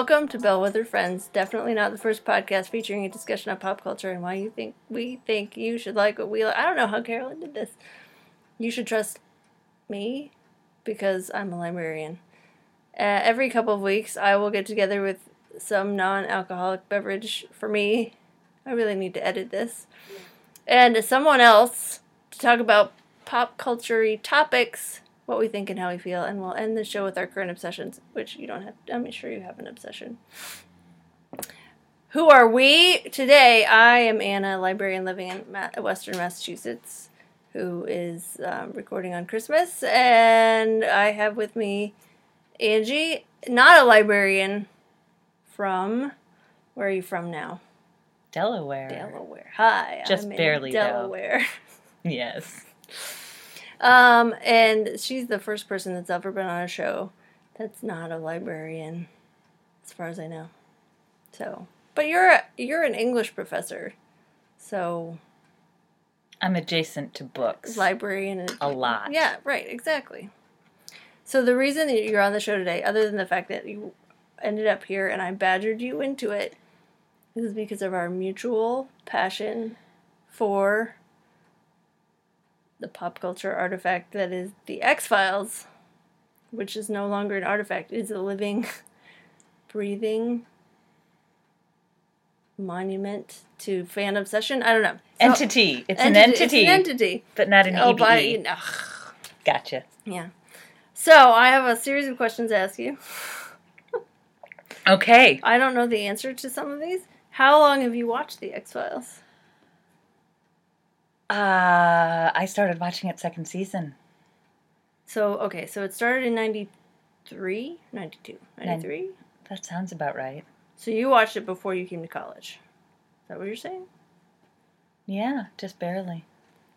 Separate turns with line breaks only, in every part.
Welcome to Bellwether Friends. Definitely not the first podcast featuring a discussion of pop culture and why you think we think you should like what we like. I don't know how Carolyn did this. You should trust me because I'm a librarian. Uh, every couple of weeks, I will get together with some non alcoholic beverage for me. I really need to edit this. And someone else to talk about pop culture topics what we think and how we feel, and we'll end the show with our current obsessions, which you don't have. I'm sure you have an obsession. Who are we today? I am Anna, librarian living in Ma- Western Massachusetts, who is um, recording on Christmas, and I have with me Angie, not a librarian, from where are you from now?
Delaware.
Delaware. Hi.
Just barely, though.
Delaware.
Yes.
Um, and she's the first person that's ever been on a show that's not a librarian, as far as I know. So, but you're a, you're an English professor, so
I'm adjacent to books.
librarian and
A lot.
Yeah, right, exactly. So the reason that you're on the show today, other than the fact that you ended up here and I badgered you into it, is because of our mutual passion for the pop culture artifact that is the X Files, which is no longer an artifact; it is a living, breathing monument to fan obsession. I don't know.
Entity. It's an entity,
It's an entity.
but not an
Oh,
EBE.
but you know,
Gotcha.
yeah. So I have a series of questions to ask you.
Okay.
I don't know the answer to some of these. How long have you watched the X Files?
Uh, I started watching it second season.
So okay, so it started in 93, 92, 93.
That sounds about right.
So you watched it before you came to college. Is that what you're saying?
Yeah, just barely.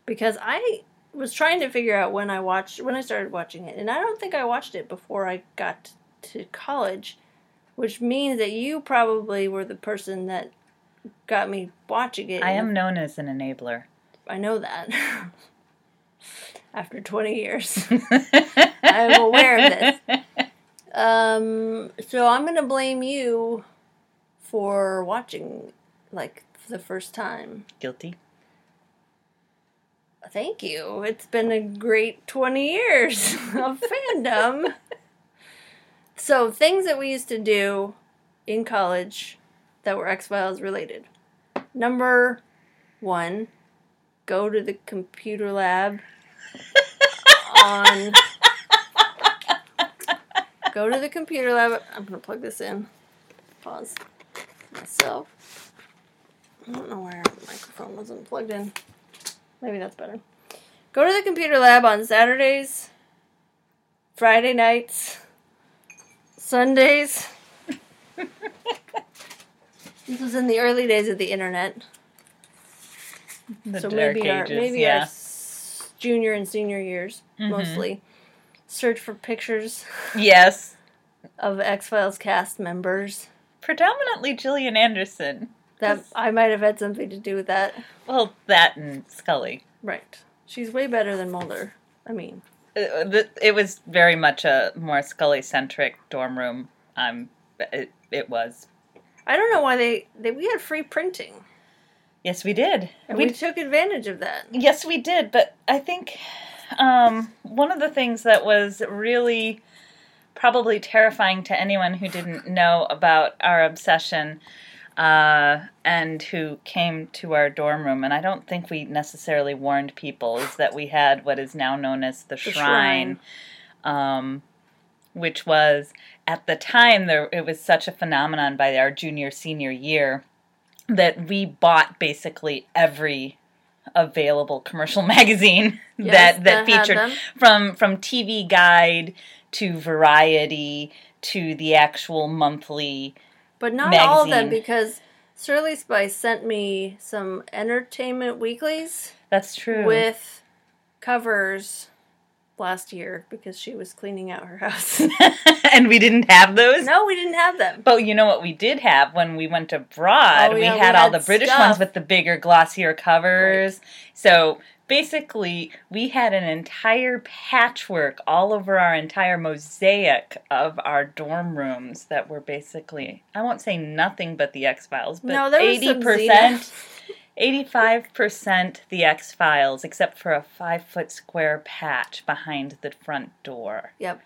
Because I was trying to figure out when I watched when I started watching it, and I don't think I watched it before I got to college, which means that you probably were the person that got me watching it.
I am known as an enabler.
I know that. After 20 years. I'm aware of this. Um, so I'm going to blame you for watching, like, for the first time.
Guilty.
Thank you. It's been a great 20 years of fandom. So, things that we used to do in college that were X Files related. Number one, go to the computer lab on. Go to the computer lab. I'm going to plug this in. Pause. Myself. I don't know where the microphone wasn't plugged in. Maybe that's better. Go to the computer lab on Saturdays, Friday nights, Sundays. this was in the early days of the internet.
The
so maybe our maybe
yeah.
our s- junior and senior years
Mhm.
mostly. Search for pictures
Yes.
of X Files cast members.
Predominantly Gillian Anderson.
That I might have had something to do with that.
Well, that and Scully.
Right. She's way better than Mulder. I mean,
Uh, th- It was very much a more Scully centric dorm room. Um, it, it was.
I don't know why they, they we had free printing
Yes, we did.
and
we
we took advantage of that.
Yes, we did, but I think um, one of the things that was really probably terrifying to anyone who didn't know about our obsession uh, and who came to our dorm room, and I don't think we necessarily warned people, is that we had what is now known as the, shrine, Um, which was at the time there it was such a phenomenon by our junior senior year that we bought basically every available commercial magazine
Yes,
that that featured from from TV Guide to Variety to the actual monthly.
But not all of them because Surly Spice sent me some entertainment weeklies
That's true.
with covers last year because she was cleaning out her house.
and we didn't have those?
No, we didn't have them.
But you know what we did have when we went abroad?
Oh,
we,
had we,
had all the British
stuff.
ones with the bigger, glossier covers. Right. So basically, we had an entire patchwork all over our entire mosaic of our dorm rooms that were basically, I won't say nothing but the X Files, but
no,
80%. 85% the X Files, except for a five foot square patch behind the front door.
Yep.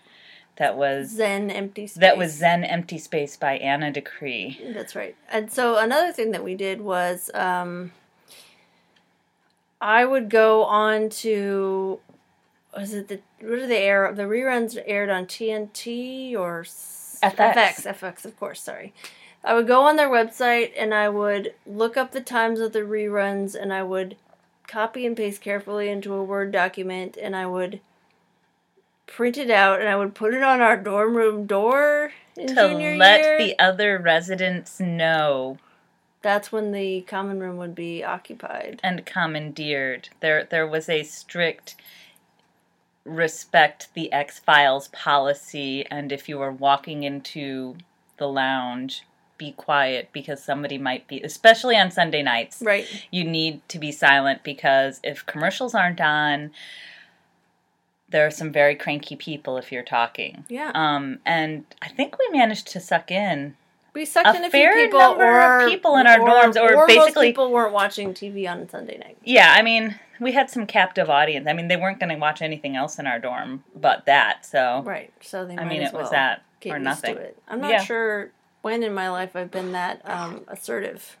That was
Zen empty space.
that was Zen Empty Space by Anna Decree.
That's right. And so another thing that we did was um, I would go on to was it the what did they air? The reruns aired on TNT or
FX.
FX, FX, of course. Sorry. I would go on their website and I would look up the times of the reruns and I would copy and paste carefully into a Word document and I would print it out and I would put it on our dorm room door in
To let
year.
the other residents know
that's when the common room would be occupied.
and commandeered. There there was a strict respect the X Files policy and if you were walking into the lounge be quiet because somebody might be especially on Sunday nights.
Right.
You need to be silent because if commercials aren't on there are some very cranky people if you're talking.
Yeah.
Um and I think we managed to suck in
we sucked
a
in a
fair
few people,
number
or
of people in our dorms, or
most
basically-
people weren't watching TV on Sunday night.
Yeah, I mean, we had some captive audience. I mean, they weren't going to watch anything else in our dorm but that. So,
Right. So they.
I mean, it was that or nothing.
To it. I'm not
Yeah.
sure when in my life I've been that um, assertive.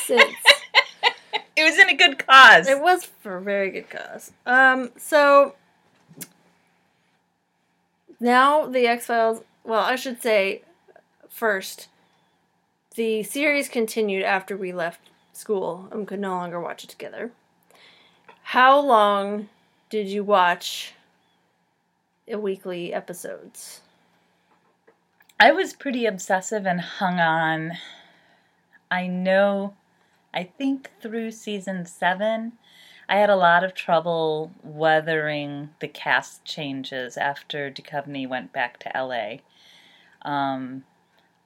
Since
It was in a good cause.
it was for a very good cause. Um. So now the X Files. Well, I should say first, the series continued after we left school and could no longer watch it together. How long did you watch a weekly episodes?
I was pretty obsessive and hung on. I know, I think through season seven, I had a lot of trouble weathering the cast changes after Duchovny went back to LA. Um,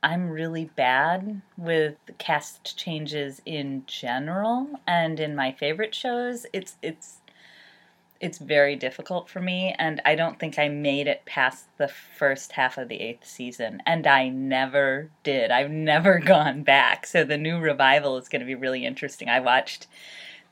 I'm really bad with cast changes in general, and in my favorite shows, it's it's it's very difficult for me, and I don't think I made it past the first half of the eighth season, and I never did. I've never gone back, so the new revival is going to be really interesting. I watched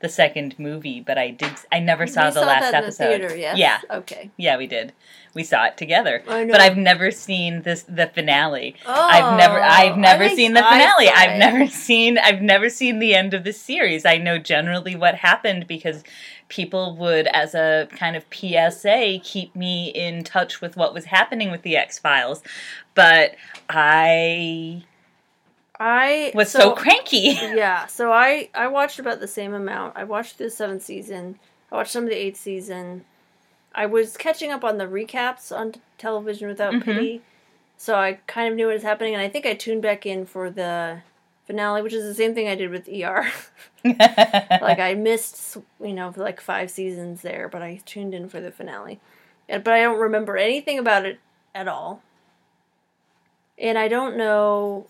the second movie, but I did. I never saw
We
the last
that in
episode.
The theater, yes?
Yeah,
Okay.
yeah, we did. We saw it together.
I know.
But I've never seen this the finale.
Oh,
I've never I've never seen the finale. I've never seen I've never seen the end of the series. I know generally what happened because people would as a kind of PSA keep me in touch with what was happening with the X-Files. But I
I
was so, cranky.
yeah, so I I watched about the same amount. I watched the seventh season. I watched some of the eighth season. I was catching up on the recaps on t- television without
Mhm.
pity, so I kind of knew what was happening, and I think I tuned back in for the finale, which is the same thing I did with ER. like I missed, you know, like five seasons there, but I tuned in for the finale, and, but I don't remember anything about it at all. And I don't know.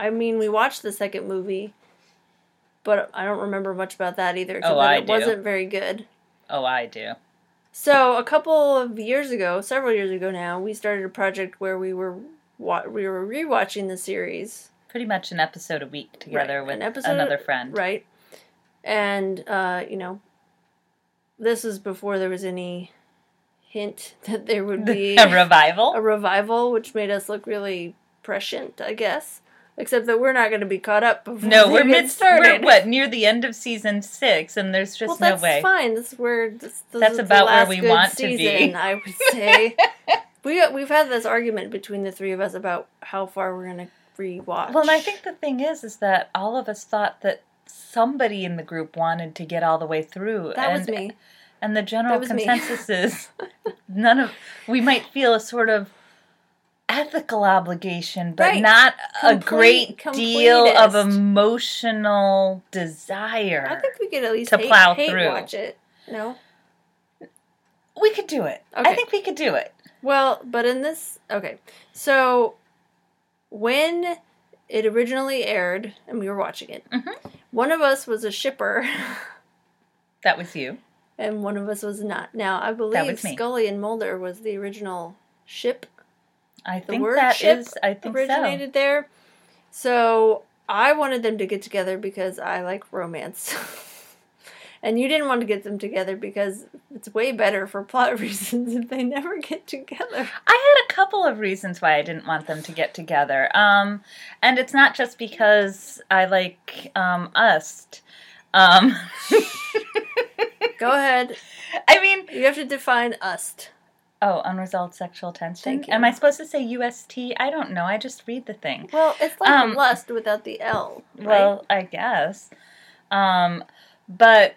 I mean, we watched the second movie, but I don't remember much about that either.
Oh, I
it
do.
wasn't very good.
oh, I do.
So a couple of years ago, several years ago now, we started a project where we were wa- we were rewatching the series.
Pretty much an episode a week together
Right,
with
episode-
another friend.
Right. And, uh, you know, this is before there was any hint that there would be
a revival.
a revival, which made us look really prescient, I guess. Except that we're not going to be caught up before
No, we're mid
started.
We're what near the end of season six, and there's just
well,
no
that's
way.
fine. This is where this, this
That's about where we want to be.
season, I would say we we've had this argument between the three of us about how far we're going to rewatch.
Well, and I think the thing is, is that all of us thought that somebody in the group wanted to get all the way through.
that
and,
was me.
And the general consensus is none of we might feel a sort of ethical obligation, but
Right.
not a
Complete-
great deal of emotional desire.
I think we could at least
to
hate,
plow
hate
through.
watch it. No.
we could do it. I think we could do it.
Well, but in this, okay. So when it originally aired and we were watching it,
Mhm.
one of us was a shipper,
That was you.
and one of us was not. Now I believe. Scully and Mulder was the original ship
I
the
think
word
that is. I think
originated there. So I wanted them to get together because I like romance. and you didn't want to get them together because it's way better for plot reasons if they never get together.
I had a couple of reasons why I didn't want them to get together. Um, and it's not just because I like um, ust. Um,
Go ahead.
I mean,
You have to define ust.
Oh, unresolved sexual tension.
Thank you.
Am I supposed to say UST? I don't know. I just read the thing.
Well, it's like
Um,
lust without the L. Right?
Well, I guess. Um, but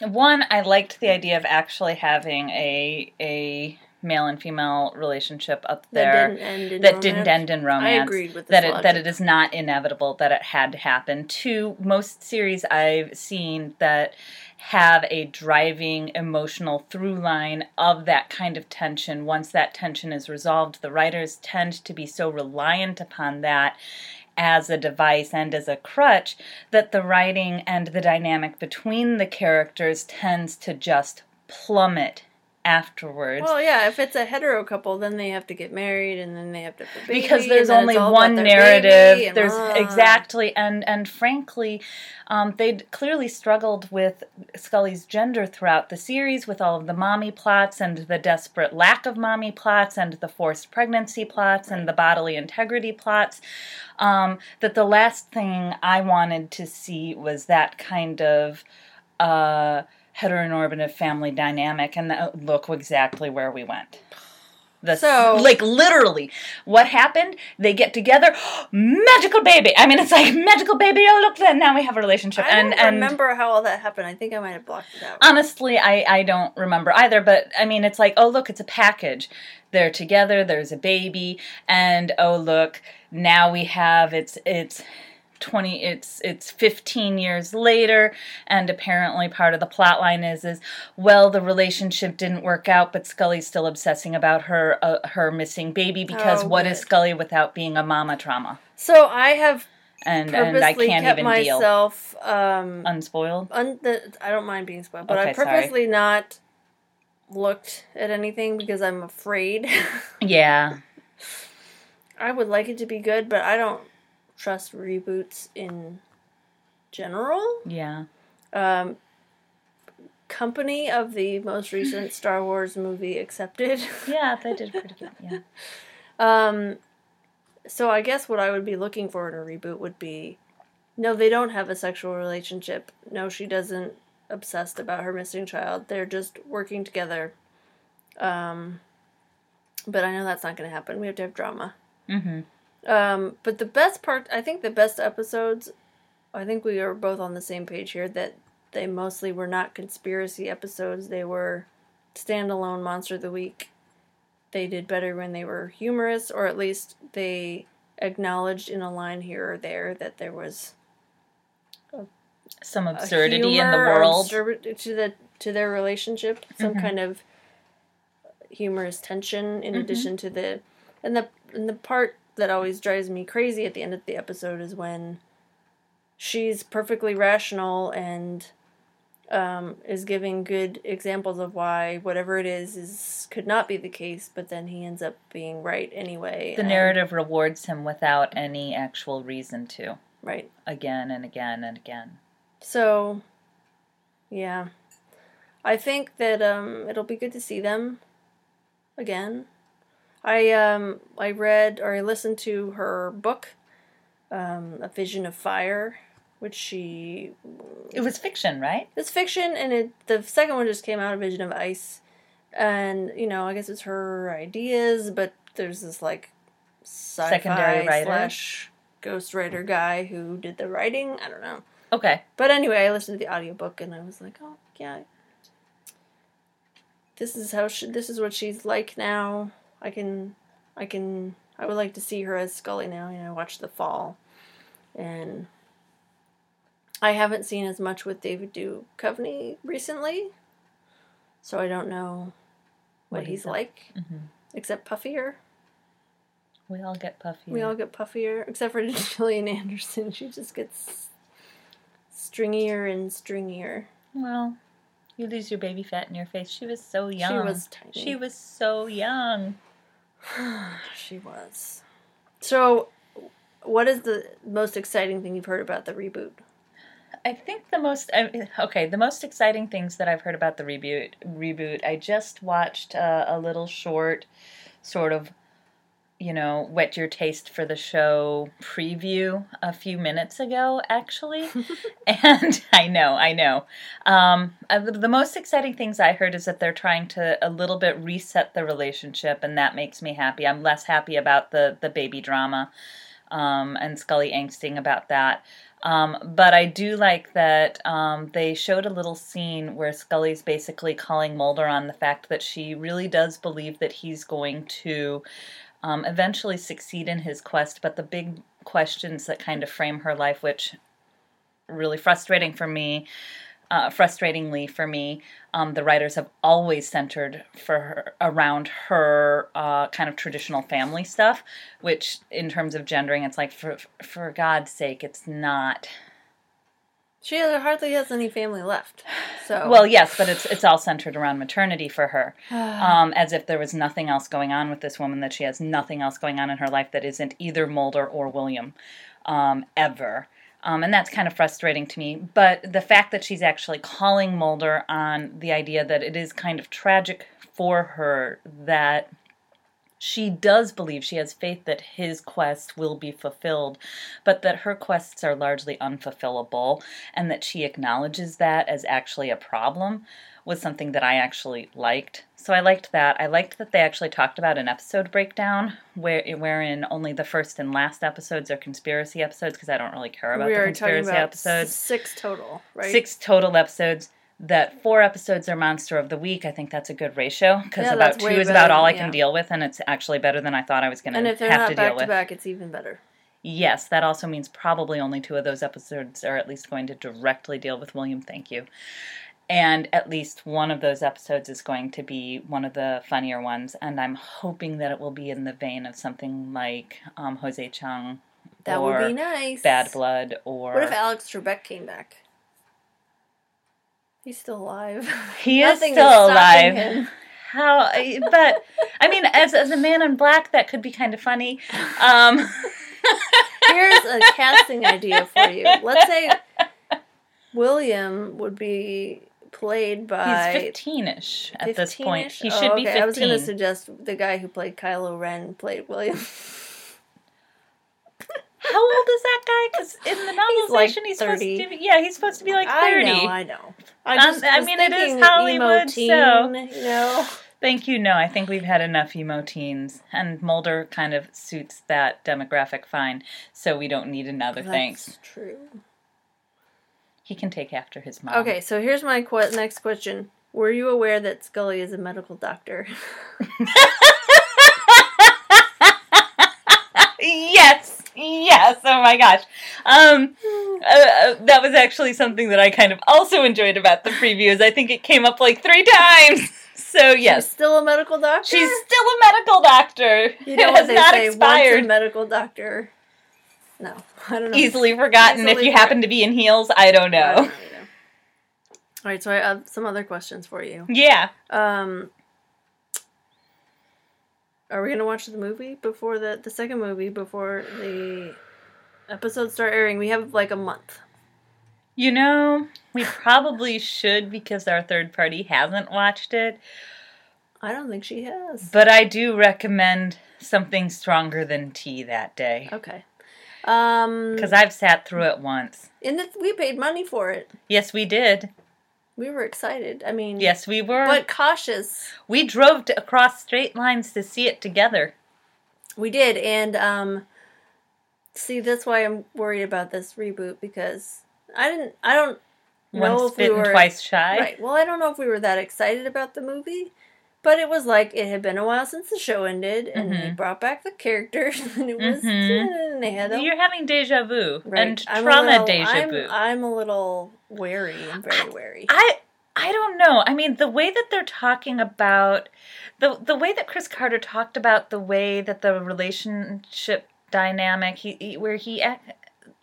one, I liked the idea of actually having a a male and female relationship up
that
there
didn't end in
that didn't end in romance.
I agreed with
that it, that it is not inevitable that it had to happen. Two, most series I've seen that have a driving emotional through line of that kind of tension. Once that tension is resolved, the writers tend to be so reliant upon that as a device and as a crutch that the writing and the dynamic between the characters tends to just plummet afterwards.
Well, yeah, if it's a hetero couple, then they have to get married and then they have to
because there's only one narrative. there's exactly and and frankly um, they'd clearly struggled with scully's gender throughout the series with all of the mommy plots and the desperate lack of mommy plots and the forced pregnancy plots and the bodily integrity plots. Um, that the last thing i wanted to see was that kind of uh, heteronormative family dynamic and that, uh, look exactly where we went the
So-
like literally what happened they get together magical baby i mean it's like magical baby oh look then now we have a relationship
I
and
don't
and
remember how all that happened. I think I might have blocked it out.
honestly i i don't remember either but i mean it's like oh look it's a package they're together there's a baby and oh look now we have it's it's 20 it's it's 15 years later and apparently part of the plot line is is well the relationship didn't work out but Scully's still obsessing about her uh, her missing baby because
Oh,
what is
good.
Scully without being a mama trauma
so I have
and and I can't
kept
even deal
myself. Um,
unspoiled
un- the, I don't mind being spoiled, but I
Okay, sorry.
purposely not looked at anything because I'm afraid.
yeah
I would like it to be good, but I don't trust reboots in general.
yeah
Um, company of the most recent Star Wars movie accepted.
yeah they did pretty good yeah
Um, so I guess what I would be looking for in a reboot would be, no, they don't have a sexual relationship. No, she doesn't obsessed about her missing child. They're just working together. Um, but I know that's not going to happen. We have to have drama.
mm-hmm
Um, but the best part, I think the best episodes, I think we are both on the same page here that they mostly were not conspiracy episodes. They were standalone Monster of the Week. They did better when they were humorous, or at least they acknowledged in a line here or there that there was
some absurdity in the world
to the to their relationship, some
Mhm.
kind of humorous tension in
Mhm.
addition to the and the and the part that always drives me crazy at the end of the episode is when she's perfectly rational and um, is giving good examples of why whatever it is is could not be the case, but then he ends up being right anyway.
the narrative rewards him without any actual reason to
right?
again and again and again
So, yeah, I think that um, it'll be good to see them again. I um I read or I listened to her book, um, A Vision of Fire, which she
it was fiction right
it's fiction and it the second one just came out, A Vision of Ice, and you know I guess it's her ideas, but there's this like sci-fi
Secondary writer?
slash ghostwriter guy who did the writing. I don't know.
okay
But anyway, I listened to the audiobook and I was like, oh yeah, this is how she, this is what she's like now. I can, I can, I would like to see her as Scully now. You know, I watched The Fall, and I haven't seen as much with David Duchovny recently, so I don't know what,
What
he's like,
hmm
except puffier.
we all get puffier.
We all get puffier, except for Gillian Anderson. She just gets stringier and stringier.
Well, you lose your baby fat in your face. She was so young.
She was tiny.
She was so young.
she was. So, what is the most exciting thing you've heard about the reboot?
I think the most okay, the most exciting things that I've heard about the reboot reboot. I just watched uh, a little short, sort of, you know, whet your taste for the show preview a few minutes ago, actually, and I know, I know. Um, uh, the, the most exciting things I heard is that they're trying to a little bit reset the relationship, and that makes me happy. I'm less happy about the the baby drama, um, and Scully angsting about that. Um, but I do like that um, they showed a little scene where Scully's basically calling Mulder on the fact that she really does believe that he's going to um, eventually succeed in his quest. But the big questions that kind of frame her life, which really frustrating for me, uh, frustratingly for me, um, the writers have always centered for her, around her uh, kind of traditional family stuff, which in terms of gendering, it's like for for God's sake, it's not.
She hardly has any family left. So
Well, yes, but it's it's all centered around maternity for her, um, as if there was nothing else going on with this woman. That she has nothing else going on in her life that isn't either Mulder or William, um, ever. Um, and that's kind of frustrating to me. But the fact that she's actually calling Mulder on the idea that it is kind of tragic for her that she does believe she has faith that his quest will be fulfilled, but that her quests are largely unfulfillable, and that she acknowledges that as actually a problem was something that I actually liked. So I liked that. I liked that they actually talked about an episode breakdown where wherein only the first and last episodes are conspiracy episodes because I don't really care about
we
the conspiracy
about
episodes.
six total, right?
Six total episodes. That four episodes are monster of the week. I think that's a good ratio because
Yeah,
about two is
better
about all I
than-
can
yeah.
deal with, and it's actually better than I thought I was going
And
to deal with.
And if they're
have
not
to deal
back to back, it's even better.
Yes, that also means probably only two of those episodes are at least going to directly deal with William. Thank you. And at least one of those episodes is going to be one of the funnier ones, and I'm hoping that it will be in the vein of something like um, Jose Chung
That
or
would be nice.
Bad Blood or
What if Alex Trebek came back? He's still alive.
he is
Nothing
still
is
alive.
him.
How? But I mean, as as a man in black, that could be kind of funny. Um,
Here's a casting idea for you. Let's say William would be played by
he's fifteen-ish at this point.
15-ish?
He
Oh,
should be
okay. I was going to suggest the guy who played Kylo Ren played William.
How old is that guy? Because in the
He's like
novelization, he's, supposed
30.
to be. Yeah, he's supposed to be like thirty.
I know, I know. I
Um, I mean, it is Hollywood, so-
you know.
Thank you. No, I think we've had enough emo teens, and Mulder kind of suits that demographic fine. So we don't need another. Thanks.
That's true.
He can take after his mom.
Okay, so here's my que- next question. Were you aware that Scully is a medical doctor?
yes. Oh my gosh. Um, uh, uh, that was actually something that I kind of also enjoyed about the previews. I think it came up like three times. So yes,
She's still a medical doctor?
she's still a medical doctor.
You know
it
what
has not
say,
expired.
medical doctor. No, I don't know.
Easily forgotten if
Easily
you happen to be in heels. I don't
I don't
know.
know. All right, so I have some other questions for you.
Yeah.
Um, are we gonna watch the movie before the the second movie before the episodes start airing? We have like a month.
You know, we probably should because our third party hasn't watched it.
I don't think she has.
But I do recommend something stronger than tea that day.
Okay. Um,
Because I've sat through it once.
and it, we paid money for it.
Yes, we did.
We were excited. I mean,
Yes, we were.
but cautious.
we drove to, across straight lines to see it together.
We did, and um, see, that's why I'm worried about this reboot because I didn't. I don't know
Once
if we
bitten,
were
twice shy.
Right. Well, I don't know if we were that excited about the movie, but it was like it had been a while since the show ended, and they
Mhm.
brought back the characters, and it was
Mhm.
and they had a,
You're having deja vu
right.
and
I'm a
trauma
little-
deja
I'm,
vu.
I'm a little wary. I'm very wary.
I I don't know. I mean, the way that they're talking about the the way that Chris Carter talked about the way that the relationship dynamic. He, he where he eh,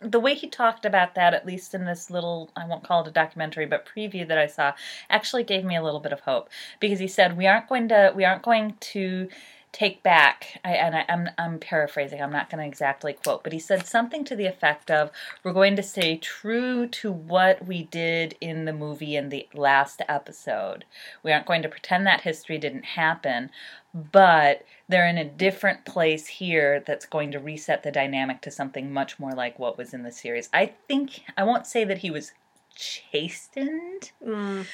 the way he talked about that, at least in this little, I won't call it a documentary, but preview that I saw, actually gave me a little bit of hope. Because he said we aren't going to we aren't going to take back I, and I, I'm, I'm paraphrasing i'm not going to exactly quote but he said something to the effect of we're going to stay true to what we did in the movie in the last episode. We aren't going to pretend that history didn't happen but they're in a different place here that's going to reset the dynamic to something much more like what was in the series i think i won't say that he was chastened
Mm.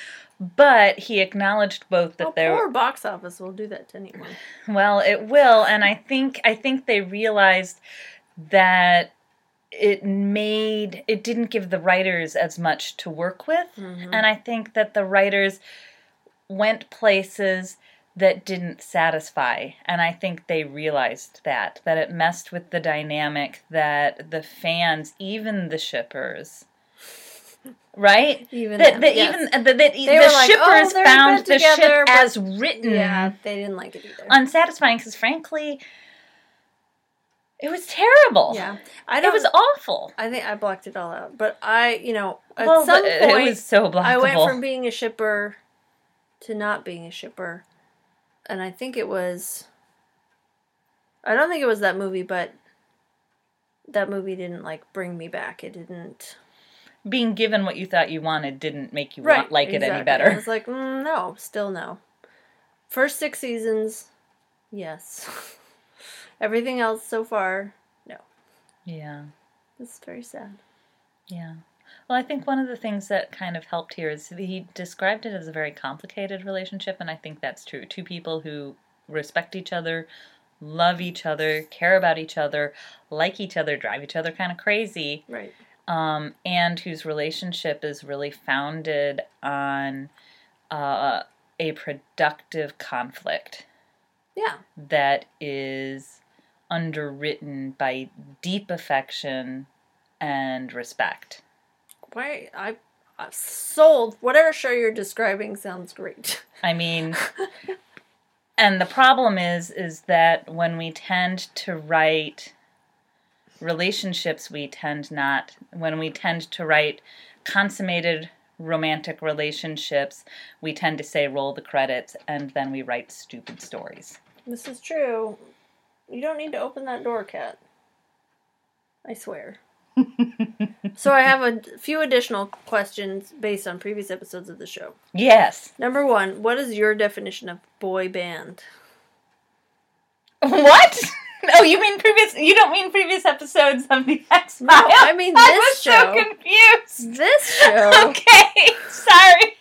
but he acknowledged both that
Well,
there
poor box office will do that to anyone.
well, it will, and I think I think they realized that it made it didn't give the writers as much to work with,
Mhm.
and I think that the writers went places that didn't satisfy and i think they realized that that it messed with the dynamic that the fans even the shippers right
Even
that, that
yes.
even uh, that, that the
like,
shippers
"Oh,
found the
together,"
ship as written
yeah, they didn't like it either.
unsatisfying because frankly it was terrible
yeah, I
it
don't.
was awful
I think I blocked it all out, but I, you know, at
well
some
but it was so blockable
I went from being a shipper to not being a shipper, and I think it was. I don't think it was that movie, but that movie didn't like bring me back. It didn't.
being given what you thought you wanted didn't make you
Right,
want like it any
exactly. I
better
was like, mm, no, still no. First six seasons, yes. Everything else so far, no.
yeah
It's very sad.
yeah well i think one of the things that kind of helped here is he described it as a very complicated relationship and i think that's true two people who respect each other love each other care about each other like each other drive each other kind of crazy
Right.
um, and whose relationship is really founded on uh, a productive conflict
Yeah.
that is underwritten by deep affection and respect.
Why I, I sold whatever show you're describing sounds great.
I mean, and the problem is is that when we tend to write relationships, we tend not when we tend to write consummated romantic relationships, we tend to say roll the credits and then we write stupid stories.
This is true. You don't need to open that door, cat. I swear. So I have a few additional questions based on previous episodes of the show.
Yes.
Number one, what is your definition of boy band?
What? Oh, you mean previous? You don't mean previous episodes of the X Files?
No, I mean this I
was
show.
so confused.
This show.
Okay, sorry.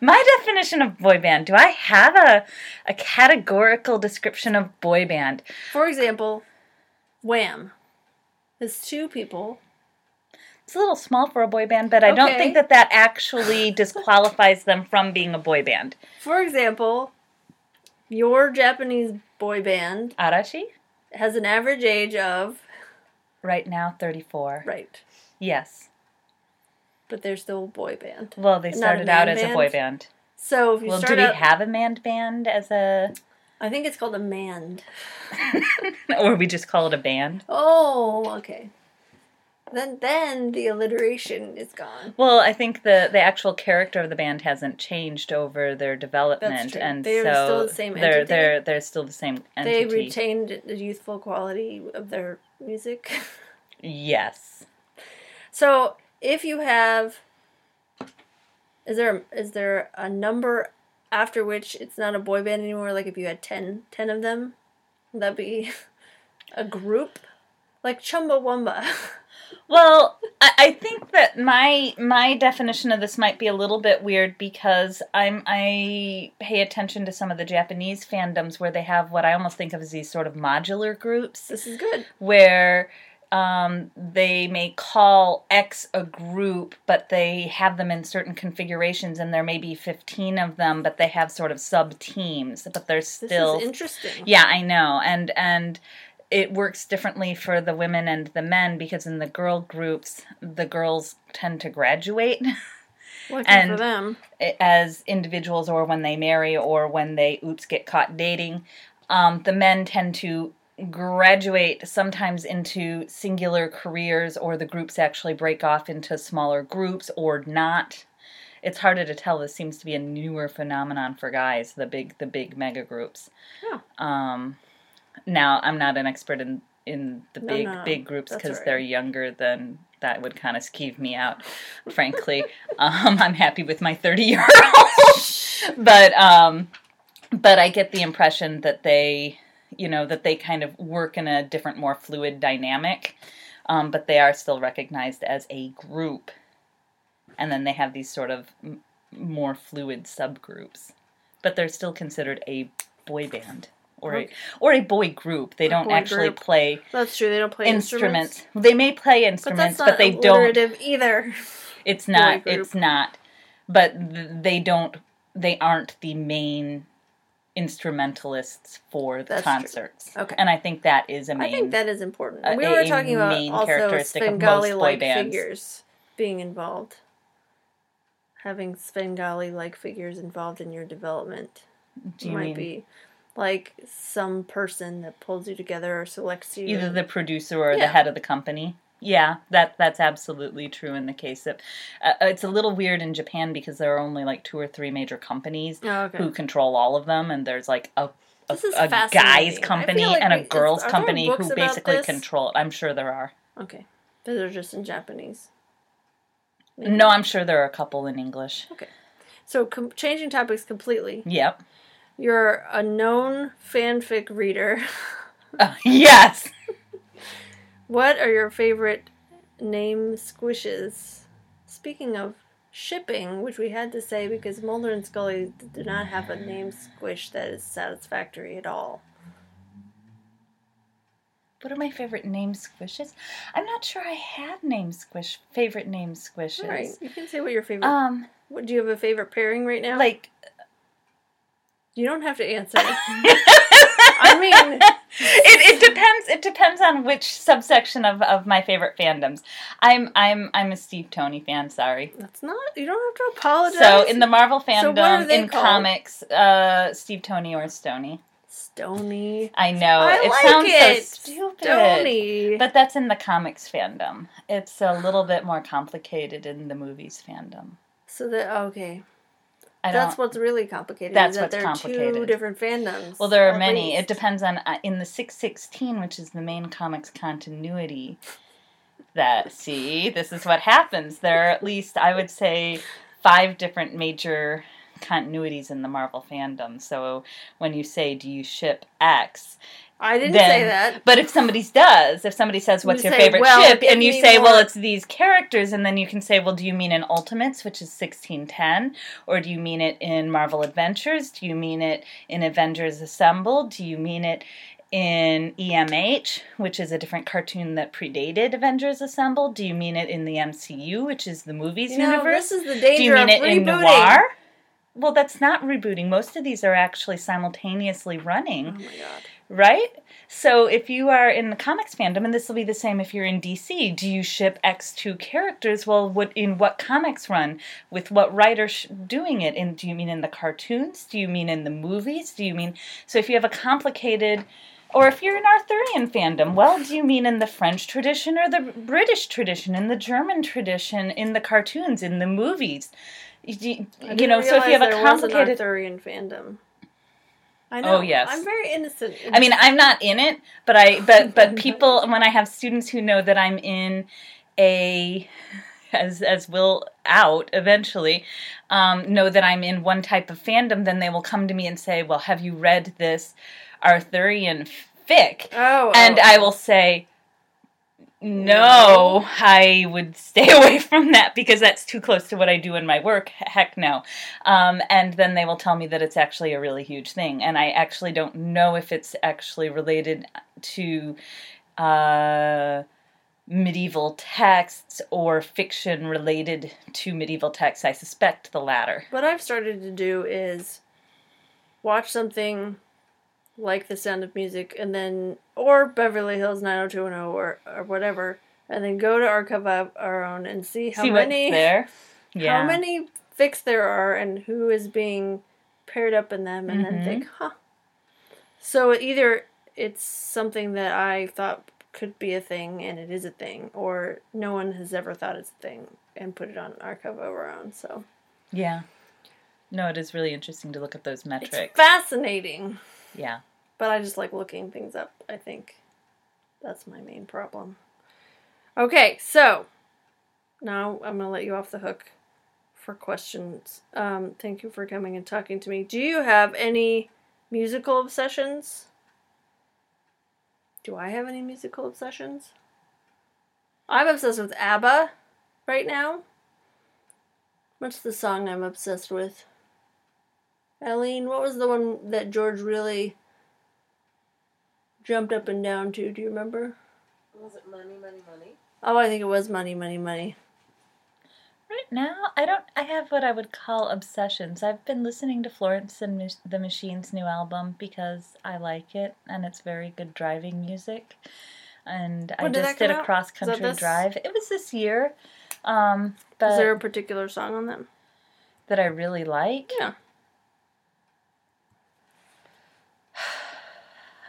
My definition of boy band. Do I have a a categorical description of boy band?
For example, Wham is two people.
It's a little small for a boy band, but I don't think that that actually disqualifies them from being a boy band.
For example, your Japanese boy band
Arashi,
has an average age of
right now, thirty-four.
right,
Yes.
but they're still a boy band.
Well, they started out
man
as a boy band.
So if you
Well, do
start
we
out,
have a manned band as a,
I think it's called a mand.
or we just call it a band?
Oh, okay. Then then the alliteration is gone.
Well, I think the the actual character of the band hasn't changed over their development, and
They're
so
still the same
they're
entity?
they're they're still the same entity.
They retained the youthful quality of their music.
yes.
So if you have, is there is there a number after which it's not a boy band anymore? Like if you had 10, 10 of them, that'd be a group? Like Chumbawamba.
Well, I, I think that my my definition of this might be a little bit weird because I'm I pay attention to some of the Japanese fandoms where they have what I almost think of as these sort of modular groups
this is good.
where um, they may call X a group, but they have them in certain configurations, and there may be 15 of them, but they have sort of sub teams, but they're
This
still.
is interesting.
yeah, I know, and and it works differently for the women and the men because in the girl groups, the girls tend to graduate
Lucky
and-
for them.
as individuals or when they marry or when they oops get caught dating um, the men tend to graduate sometimes into singular careers or the groups actually break off into smaller groups or not. It's harder to tell. This seems to be a newer phenomenon for guys, the big the big mega groups.
Oh.
Um now I'm not an expert in in the
No,
big
no,
big groups because
all
they're younger than that would kind of skeeve me out frankly um, i'm happy with my 30 year old but um but i get the impression that they you know that they kind of work in a different more fluid dynamic um, but they are still recognized as a group and then they have these sort of m- more fluid subgroups but they're still considered a boy band or a, or a boy group they
A
don't actually
group.
play
That's true. They don't play instruments.
instruments. They may play
But
instruments,
not
but, they don't.
either.
It's not. It's not. But th- they don't. They aren't the main instrumentalists for the
That's true.
concerts.
Okay.
And I think that is a main.
I think that is important.
a-
we were
a
talking about
main
also
characteristic
also
Svengali-like
figures being involved. Having Svengali like figures involved in your development
you
might
mean
be like some person that pulls you together or selects you.
either the producer or the head of the company? Yeah, that that's absolutely true in the case of. Uh, it's a little weird in Japan because there are only like two or three major companies
Oh, okay.
who control all of them, and there's like a a, a guy's company
like
and a
we-
girls company who basically control it. I'm sure there are.
Okay. But they're just in Japanese. Maybe.
No, I'm sure there are a couple in English.
Okay, so com- changing topics completely.
Yep.
You're a known fanfic reader.
Uh, yes.
What are your favorite name squishes? Speaking of shipping, which we had to say because Mulder and Scully do not have a name squish that is satisfactory at all.
What are my favorite name squishes? I'm not sure I have name squish favorite name squishes.
All right, you can say what your favorite.
Um,
what do you have a favorite pairing right now?
like.
you don't have to answer. I mean,
it, it depends. It depends on which subsection of, of my favorite fandoms. I'm I'm I'm a Steve Tony fan. Sorry.
that's not. You don't have to apologize.
So in the Marvel
So
fandom,
they
in
called?
comics, uh, Steve Tony or Stony.
Stony.
I know
I
it
like
sounds
it.
so stupid,
Stony.
but that's in the comics fandom. It's a little bit more complicated in the movies fandom.
so that okay.
I
That's what's really complicated.
That's
is that
what's
there are two
complicated.
different fandoms.
Well, there are many.
least.
It depends on uh, in the six sixteen, which is the main comics continuity. That see, this is what happens. There are at least I would say five different major continuities in the Marvel fandom. So when you say, "Do you ship X?"
I didn't
then-
say that.
But if somebody does, if somebody says, "What's
You
your
say,
favorite
"Well,
ship?" and you say, "Well, it's these characters," and then you can say, "Well, do you mean in Ultimates, which is sixteen ten, or do you mean it in Marvel Adventures? Do you mean it in Avengers Assemble? Do you mean it?" In EMH, which is a different cartoon that predated Avengers Assemble, do you mean it in the MCU, which is the movies
You know,
universe?
this is the
do you mean it
rebooting.
in noir? Well, that's not rebooting. Most of these are actually simultaneously running
Oh my god.
Right? So if you are in the comics fandom, and this will be the same if you're in DC, do you ship X two characters? Well, what in what comics run with what writer sh- doing it? And do you mean in the cartoons? Do you mean in the movies? Do you mean so if you have a complicated or if you're in Arthurian fandom, well, do you mean in the French tradition or the British tradition, in the German tradition, in the cartoons, in the movies? You, you-
I
you
didn't
know, so if you have a
an
complicated
Arthurian fandom. I know.
Oh, yes.
I'm very innocent.
I mean, I'm not in it, but I but but people when I have students who know that I'm in a as as will out eventually um, know that I'm in one type of fandom, then they will come to me and say, "Well, have you read this Arthurian fic?"
oh,
And
oh.
I will say, no, I would stay away from that because that's too close to what I do in my work. Heck no. Um, and then they will tell me that it's actually a really huge thing. And I actually don't know if it's actually related to uh, medieval texts or fiction related to medieval texts. I suspect the latter.
What I've started to do is watch something like The Sound of Music and then or Beverly Hills 90210 or or whatever and then go to Archive of Our Own and see how
See
many
there? Yeah.
how many fics there are and who is being paired up in them and then
Mhm.
think, huh. So either it's something that I thought could be a thing and it is a thing, or no one has ever thought it's a thing and put it on archive of our own. So
Yeah. No, it is really interesting to look at those
it's
metrics.
fascinating.
yeah.
But I just like looking things up, I think. That's my main problem. Okay, so now I'm going to let you off the hook for questions. Um, thank you for coming and talking to me. Do you have any musical obsessions? Do I have any musical obsessions? I'm obsessed with ABBA right now. What's the song I'm obsessed with? Eileen, what was the one that George really jumped up and down to? Do you remember?
Was it money, money, money?
Oh, I think it was Money, Money, Money.
Right now, I don't. I have what I would call obsessions. I've been listening to Florence and Mach- the Machine's new album because I like it, and it's very good driving music. And I
did
just did a cross country drive. It was this year, um, but
Is there a particular song on them?
that I really like.
Yeah.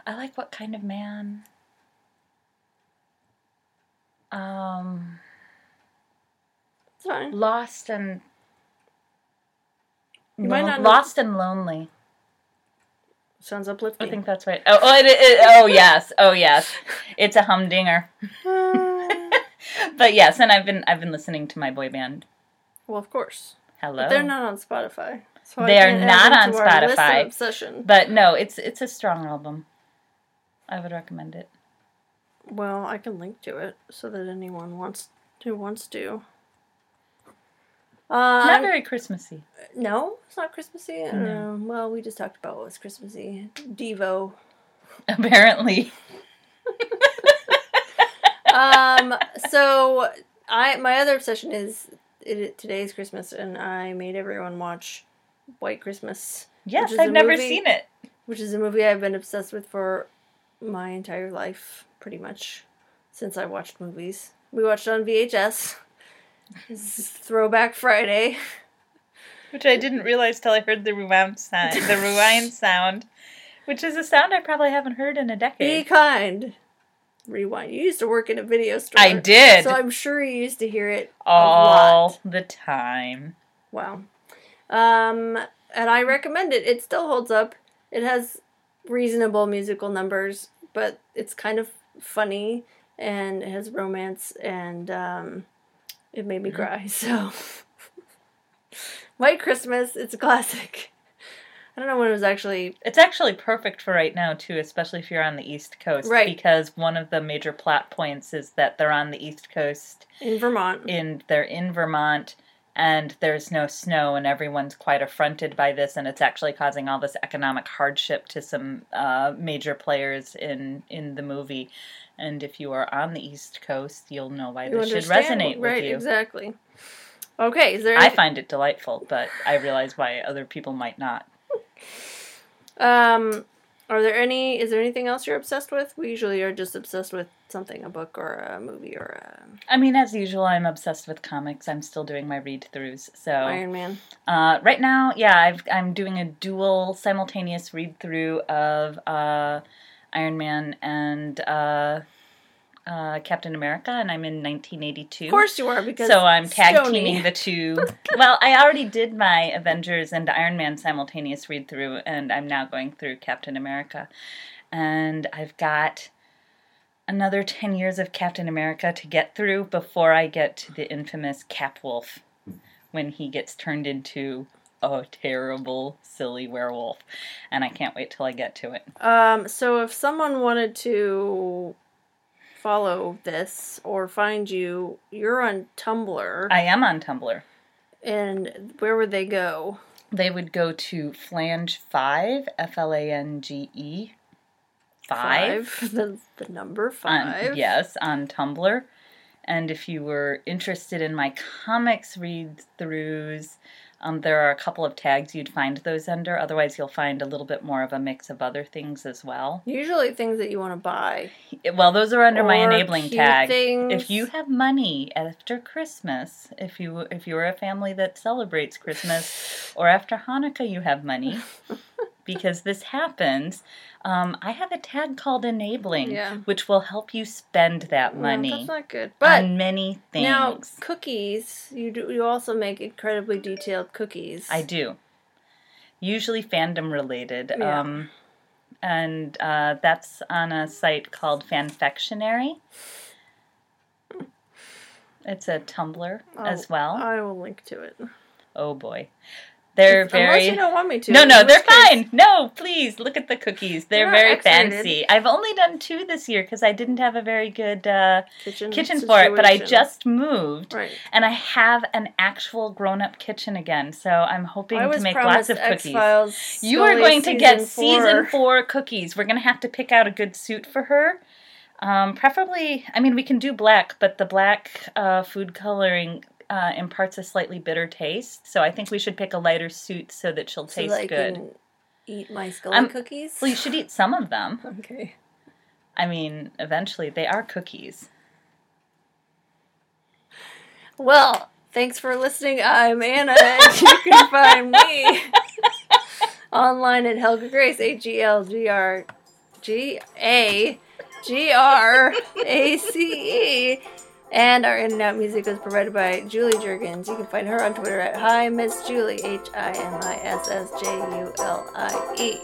I like what kind of man. Um,
It's fine.
lost and
You might not know-
lost and lonely.
Sounds uplifting.
I think that's right. Oh, oh, it, it, oh yes, oh yes, it's a humdinger. but yes, and I've been I've been listening to my boy band.
well, of course.
Hello.
But they're not on Spotify. So I
They are not on
to our list of
Spotify.
Obsession.
But no, it's it's a strong album. I would recommend it.
Well, I can link to it so that anyone wants who wants to. Uh,
Not very Christmassy.
no, it's not Christmassy.
No.
know. Well, we just talked about what was Christmassy. Devo.
Apparently.
um. So I my other obsession is it, today's Christmas, and I made everyone watch White Christmas,
Yes, I've never
movie.
seen it.
which is a movie I've been obsessed with for my entire life, pretty much since I watched movies. We watched on VHS. Throwback Friday.
Which I didn't realize till I heard the rewound sound, the rewind sound, which is a sound I probably haven't heard in a decade.
Be kind. Rewind. You used to work in a video store.
I did
So I'm sure you used to hear it
all the time.
Wow. Um, and I recommend it. It still holds up. It has reasonable musical numbers, but it's kind of funny and it has romance and um, it made me
Mm-hmm.
cry. So, White Christmas, it's a classic. I don't know when it was actually.
It's actually perfect for right now too, especially if you're on the East Coast,
Right.
Because one of the major plot points is that they're on the East Coast,
In Vermont.
in they're in Vermont, and there's no snow, and everyone's quite affronted by this, and it's actually causing all this economic hardship to some uh, major players in in the movie. And if you are on the East Coast, you'll know why
You
this should resonate with
right,
you.
exactly. Okay, is there
I find it delightful, but I realize why other people might not.
um are there any is there anything else you're obsessed with? We usually are just obsessed with something, a book or a movie or a
I mean, as usual, I'm obsessed with comics. I'm still doing my read throughs. So
Iron Man.
uh, right now, yeah, I've, I'm doing a dual simultaneous read through of uh, Iron Man and uh, uh, Captain America, and I'm in 1982.
Of course you are because
So I'm tag
Stony.
teaming the two. well, I already did my Avengers and Iron Man simultaneous read through, and I'm now going through Captain America. And I've got another 10 years of Captain America to get through before I get to the infamous Cap Wolf when he gets turned into a terrible, silly werewolf. And I can't wait till I get to it.
Um, so if someone wanted to follow this or find you, you're on Tumblr,
I am on Tumblr.
and where would they go?
They would go to Flange5, F L A N G E 5.
The, the number
on-
five.
yes, on Tumblr. And if you were interested in my comics read throughs, um, there are a couple of tags you'd find those under. Otherwise, you'll find a little bit more of a mix of other things as well.
Usually things that you want to buy.
Well, those are under my enabling tag.
things.
If you have money after Christmas, if you if you're a family that celebrates Christmas, or after Hanukkah you have money, because this happens, um, I have a tag called enabling,
Yeah.
which will help you spend that money
that's not good. But
on many things.
now cookies, you do you also make incredibly detailed cookies.
I do. Usually fandom related.
Yeah.
Um, and uh, that's on a site called Fanfectionary. It's a Tumblr as
Oh,
well.
I will link to it.
oh boy. They're
Unless
very.
you don't want me to.
No, no, they're
case-
fine. No, please look at the cookies. They're
They're
very fancy. I've only done two this year because I didn't have a very good uh,
Kitchen,
kitchen for it, but I just moved.
right.
And I have an actual grown-up kitchen again, so I'm hoping to make lots of cookies.
X-Files
You are going to get
four.
season four cookies. We're going to have to pick out a good suit for her. Um, preferably, I mean, we can do black, but the black uh, food coloring uh, imparts a slightly bitter taste. So I think we should pick a lighter suit so that she'll
so
taste
that
good.
eat my Scully
I'm-
cookies.
Well, you should eat some of them.
Okay.
I mean, eventually they are cookies.
Well, thanks for listening. I'm Anna, and you can find me online at Helga Grace, H E L G R G A G R A C E. And our in and out music was provided by Julie Jurgens. You can find her on Twitter at Hi Miss Julie, H I M I S S J U L I E.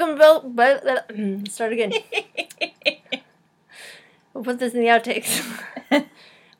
Welcome Bill. But, mm, start again. We'll put this in the outtakes.